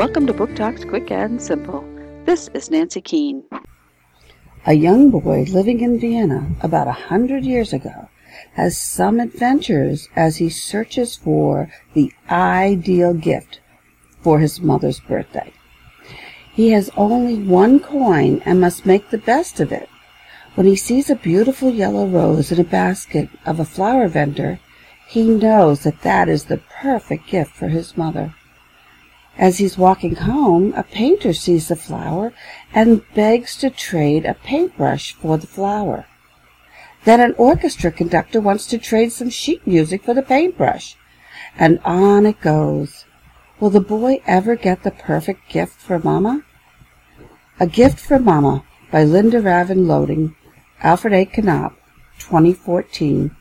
Welcome to Book Talks Quick and Simple. This is Nancy Keane. A young boy living in Vienna about a hundred years ago has some adventures as he searches for the ideal gift for his mother's birthday. He has only one coin and must make the best of it. When he sees a beautiful yellow rose in a basket of a flower vendor, he knows that that is the perfect gift for his mother. As he's walking home, a painter sees the flower and begs to trade a paintbrush for the flower. Then an orchestra conductor wants to trade some sheet music for the paintbrush. And on it goes. Will the boy ever get the perfect gift for Mama? A Gift for Mama by Linda Ravin Lodding, Alfred A. Knopf, 2014,